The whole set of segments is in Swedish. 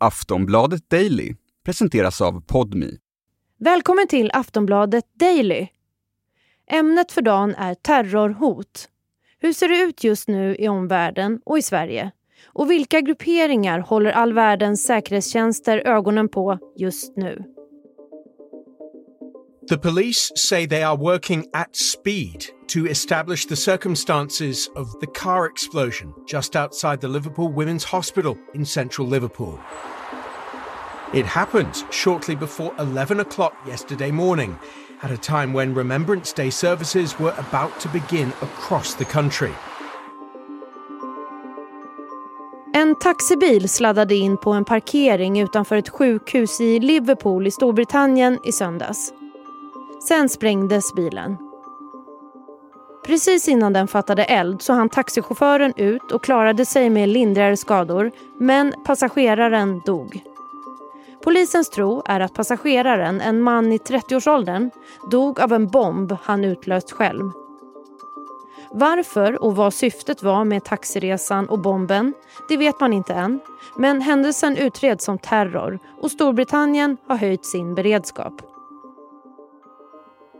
Aftonbladet Daily presenteras av Podmi. Välkommen till Aftonbladet Daily. Ämnet för dagen är terrorhot. Hur ser det ut just nu i omvärlden och i Sverige? Och vilka grupperingar håller all världens säkerhetstjänster ögonen på just nu? The police say they are working at speed to establish the circumstances of the car explosion just outside the Liverpool Women's Hospital in central Liverpool. It happened shortly before 11 o'clock yesterday morning, at a time when Remembrance Day services were about to begin across the country. En taxibil sladdade in på en parkering utanför ett sjukhus i Liverpool i Storbritannien i söndags. Sen sprängdes bilen. Precis innan den fattade eld så hann taxichauffören ut och klarade sig med lindrigare skador, men passageraren dog. Polisens tro är att passageraren, en man i 30-årsåldern, dog av en bomb han utlöst själv. Varför och vad syftet var med taxiresan och bomben, det vet man inte än. Men händelsen utreds som terror och Storbritannien har höjt sin beredskap.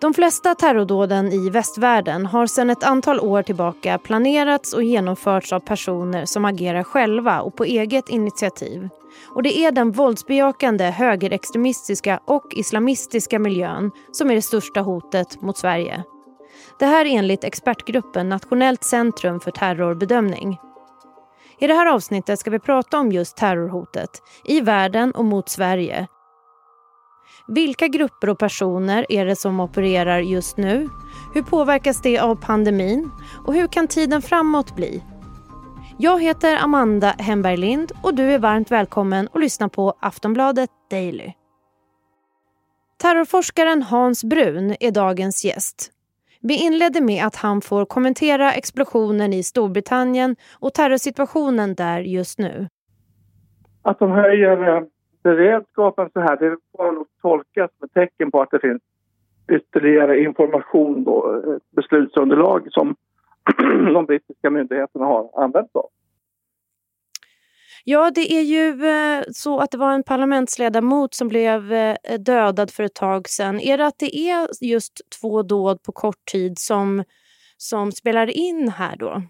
De flesta terrordåden i västvärlden har sedan ett antal år tillbaka planerats och genomförts av personer som agerar själva och på eget initiativ. Och det är den våldsbejakande högerextremistiska och islamistiska miljön som är det största hotet mot Sverige. Det här enligt expertgruppen Nationellt centrum för terrorbedömning. I det här avsnittet ska vi prata om just terrorhotet i världen och mot Sverige vilka grupper och personer är det som opererar just nu? Hur påverkas det av pandemin? Och hur kan tiden framåt bli? Jag heter Amanda Hemberg Lind och du är varmt välkommen att lyssna på Aftonbladet Daily. Terrorforskaren Hans Brun är dagens gäst. Vi inledde med att han får kommentera explosionen i Storbritannien och terrorsituationen där just nu. Att de höjer eh, beredskapen så här, det får nog tolkas som ett tecken på att det finns ytterligare information och beslutsunderlag som de brittiska myndigheterna har använt av. Ja, det är ju eh, så att det var en parlamentsledamot som blev eh, dödad för ett tag sedan. Är det att det är just två dåd på kort tid som, som spelar in här då?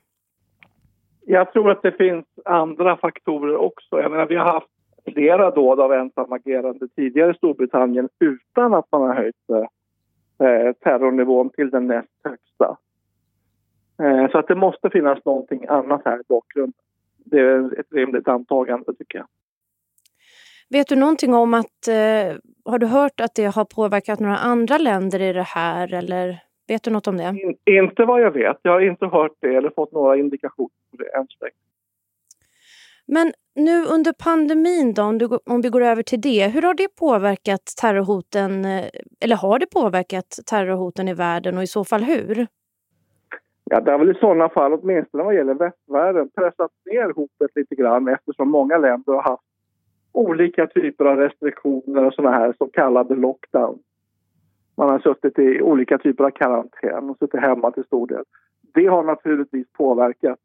Jag tror att det finns andra faktorer också. Jag menar, vi har haft flera dåd av ensamagerande tidigare i Storbritannien utan att man har höjt eh, terrornivån till den näst högsta. Eh, så att det måste finnas någonting annat här i bakgrunden. Det är ett rimligt antagande tycker jag. Vet du någonting om att, eh, har du hört att det har påverkat några andra länder i det här eller vet du något om det? In, inte vad jag vet. Jag har inte hört det eller fått några indikationer på det än så länge. Men nu under pandemin då, om, du, om vi går över till det, hur har det påverkat terrorhoten, eh, eller har det påverkat terrorhoten i världen och i så fall hur? Ja, det har väl i sådana fall, åtminstone vad gäller västvärlden, pressat ner hotet lite grann eftersom många länder har haft olika typer av restriktioner och sådana här så kallade lockdown. Man har suttit i olika typer av karantän och suttit hemma till stor del. Det har naturligtvis påverkat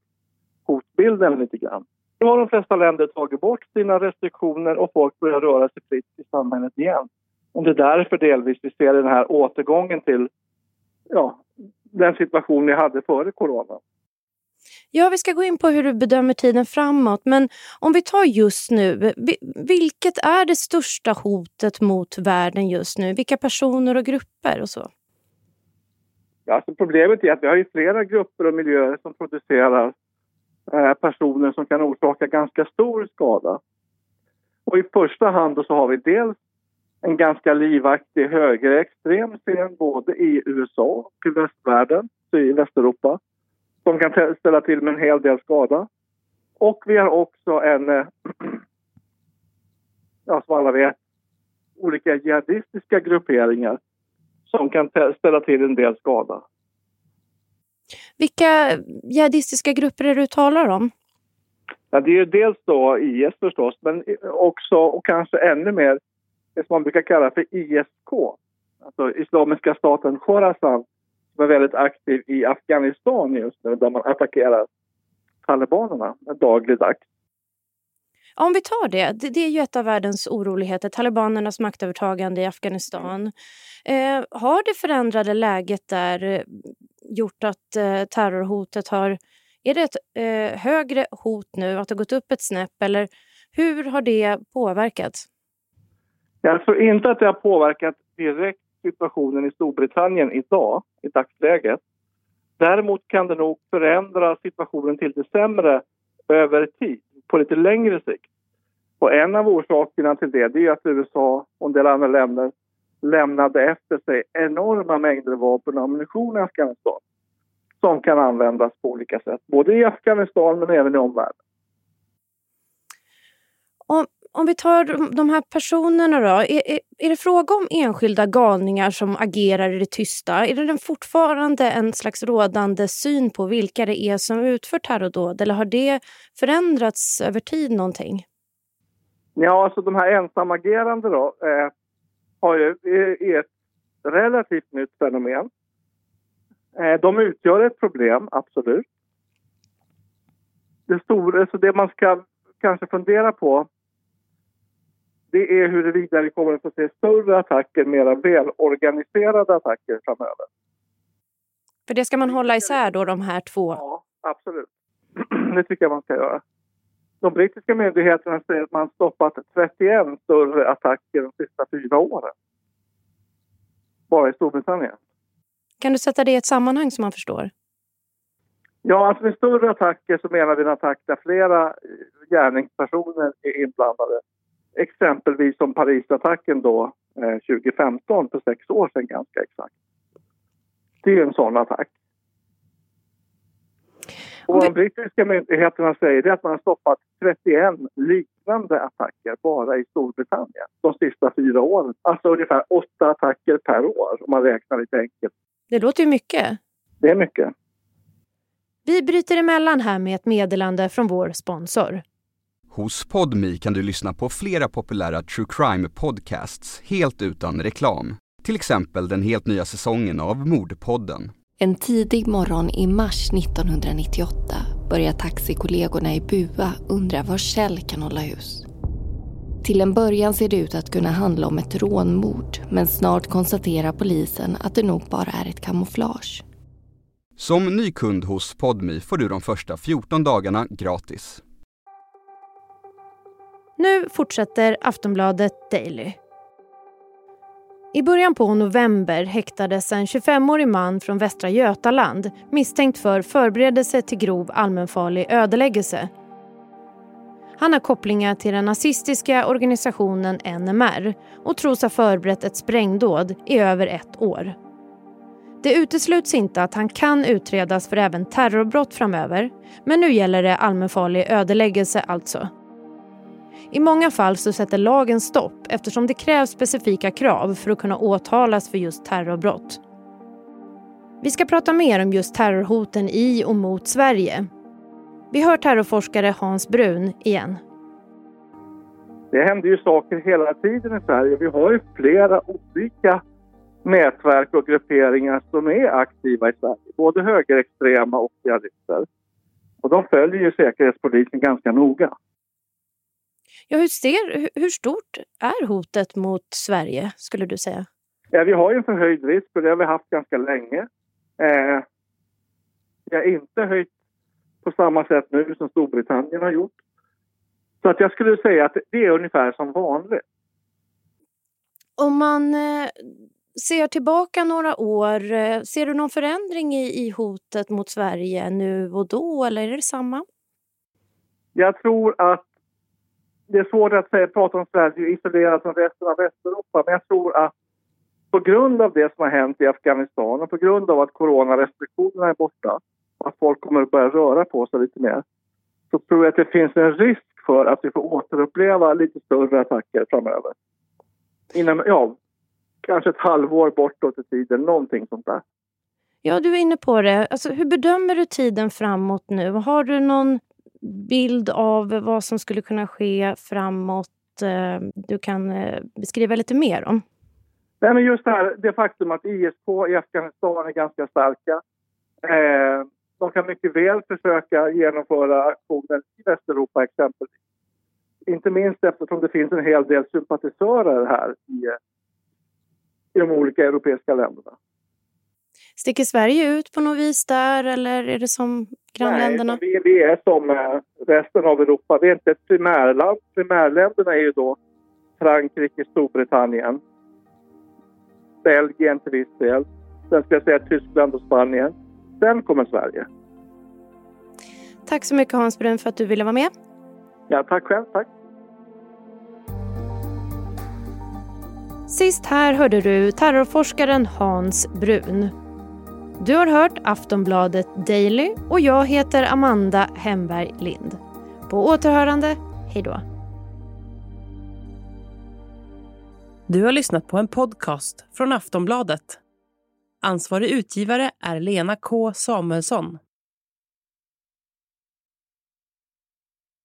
hotbilden lite grann. Nu har de flesta länder tagit bort sina restriktioner och folk börjar röra sig fritt i samhället igen. Och det är därför delvis vi ser den här återgången till ja, den situation vi hade före corona. Ja, vi ska gå in på hur du bedömer tiden framåt. Men om vi tar just nu, vilket är det största hotet mot världen just nu? Vilka personer och grupper och så? Ja, alltså problemet är att vi har ju flera grupper och miljöer som producerar Eh, personer som kan orsaka ganska stor skada. Och i första hand så har vi dels en ganska livaktig högerextrem scen både i USA och i västvärlden, i Västeuropa som kan ställa till med en hel del skada. Och vi har också en, eh, ja, som alla vet, olika jihadistiska grupperingar som kan ställa till en del skada. Vilka jihadistiska grupper är det du talar om? Ja, det är dels då IS förstås, men också och kanske ännu mer det som man brukar kalla för ISK. Alltså Islamiska staten Khorasan som är väldigt aktiv i Afghanistan just nu där man attackerar talibanerna dagligdags. Om vi tar det, det, är ju ett av världens oroligheter, talibanernas maktövertagande i Afghanistan. Eh, har det förändrade läget där gjort att eh, terrorhotet har... Är det ett eh, högre hot nu, att det har gått upp ett snäpp eller hur har det påverkat? Jag tror inte att det har påverkat direkt situationen i Storbritannien idag, i dagsläget. Däremot kan det nog förändra situationen till det sämre över tid, på lite längre sikt. Och en av orsakerna till det, det är att USA och en del andra länder lämnade efter sig enorma mängder vapen och ammunition i Afghanistan som kan användas på olika sätt, både i Afghanistan men även i omvärlden. Om, om vi tar de här personerna då. Är, är, är, det fråga om enskilda galningar som agerar i det tysta? Är det fortfarande en slags rådande syn på vilka det är som utför terrordåd? Eller har det förändrats över tid någonting? Ja, alltså de här ensamagerande då eh, har ju, är ett relativt nytt fenomen. Eh, de utgör ett problem, absolut. Det, stora, så det man ska kanske fundera på det är huruvida vi kommer att få se större attacker, mera välorganiserade attacker framöver. För det ska man hålla isär då, de här två? Ja, absolut. Det tycker jag man ska göra. De brittiska myndigheterna säger att man stoppat 31 större attacker de sista fyra åren. Bara i Storbritannien. Kan du sätta det i ett sammanhang som man förstår? Ja, alltså med större attacker så menar vi en attack där flera gärningspersoner är inblandade exempelvis som Parisattacken då eh, 2015, för sex år sedan ganska exakt. Det är en sån attack. Och de brittiska myndigheterna säger att man har stoppat 31 liknande attacker bara i Storbritannien de sista fyra åren. Alltså ungefär åtta attacker per år om man räknar lite enkelt. Det låter ju mycket. Det är mycket. Vi bryter emellan här med ett meddelande från vår sponsor. Hos Podmi kan du lyssna på flera populära true crime podcasts helt utan reklam. Till exempel den helt nya säsongen av Mordpodden. En tidig morgon i mars 1998 börjar taxikollegorna i Bua undra var Kjell kan hålla hus. Till en början ser det ut att kunna handla om ett rånmord men snart konstaterar polisen att det nog bara är ett kamouflage. Som ny kund hos Podmi får du de första 14 dagarna gratis. Nu fortsätter Aftonbladet Daily. I början på november häktades en 25-årig man från Västra Götaland misstänkt för förberedelse till grov allmänfarlig ödeläggelse. Han har kopplingar till den nazistiska organisationen NMR och tros ha förberett ett sprängdåd i över ett år. Det utesluts inte att han kan utredas för även terrorbrott framöver men nu gäller det allmänfarlig ödeläggelse alltså. I många fall så sätter lagen stopp eftersom det krävs specifika krav för att kunna åtalas för just terrorbrott. Vi ska prata mer om just terrorhoten i och mot Sverige. Vi hör terrorforskare Hans Brun igen. Det händer ju saker hela tiden i Sverige. Vi har ju flera olika nätverk och grupperingar som är aktiva i Sverige. Både högerextrema och jihadister. Och de följer ju Säkerhetspolisen ganska noga. Ja, hur, ser, hur stort är hotet mot Sverige, skulle du säga? Ja, vi har ju en förhöjd risk och det har vi haft ganska länge. Eh, vi har inte höjt på samma sätt nu som Storbritannien har gjort. Så att jag skulle säga att det är ungefär som vanligt. Om man eh, ser tillbaka några år, eh, ser du någon förändring i, i hotet mot Sverige nu och då eller är det samma? Jag tror att det är svårt att säga, prata om Sverige isolerat från resten av Västeuropa men jag tror att på grund av det som har hänt i Afghanistan och på grund av att coronarestriktionerna är borta och att folk kommer att börja röra på sig lite mer så tror jag att det finns en risk för att vi får återuppleva lite större attacker framöver. Inom, ja, kanske ett halvår bortåt i tiden, någonting sånt där. Ja, du är inne på det. Alltså, hur bedömer du tiden framåt nu? Har du någon bild av vad som skulle kunna ske framåt eh, du kan eh, beskriva lite mer om? Nej, men just det här det faktum att ISK i Afghanistan är ganska starka. Eh, de kan mycket väl försöka genomföra aktioner i Västeuropa exempelvis. Inte minst eftersom det finns en hel del sympatisörer här i, i de olika europeiska länderna. Sticker Sverige ut på något vis där eller är det som grannländerna? Nej, vi, vi är som eh, resten av Europa. Vi är inte ett primärland. Primärländerna är ju då Frankrike, Storbritannien, Belgien till viss del. Sen ska jag säga Tyskland och Spanien. Sen kommer Sverige. Tack så mycket Hans Brun för att du ville vara med. Ja, tack själv. Tack. Sist här hörde du terrorforskaren Hans Brun. Du har hört Aftonbladet Daily och jag heter Amanda Hemberg Lind. På återhörande, hej då. Du har lyssnat på en podcast från Aftonbladet. Ansvarig utgivare är Lena K Samuelsson.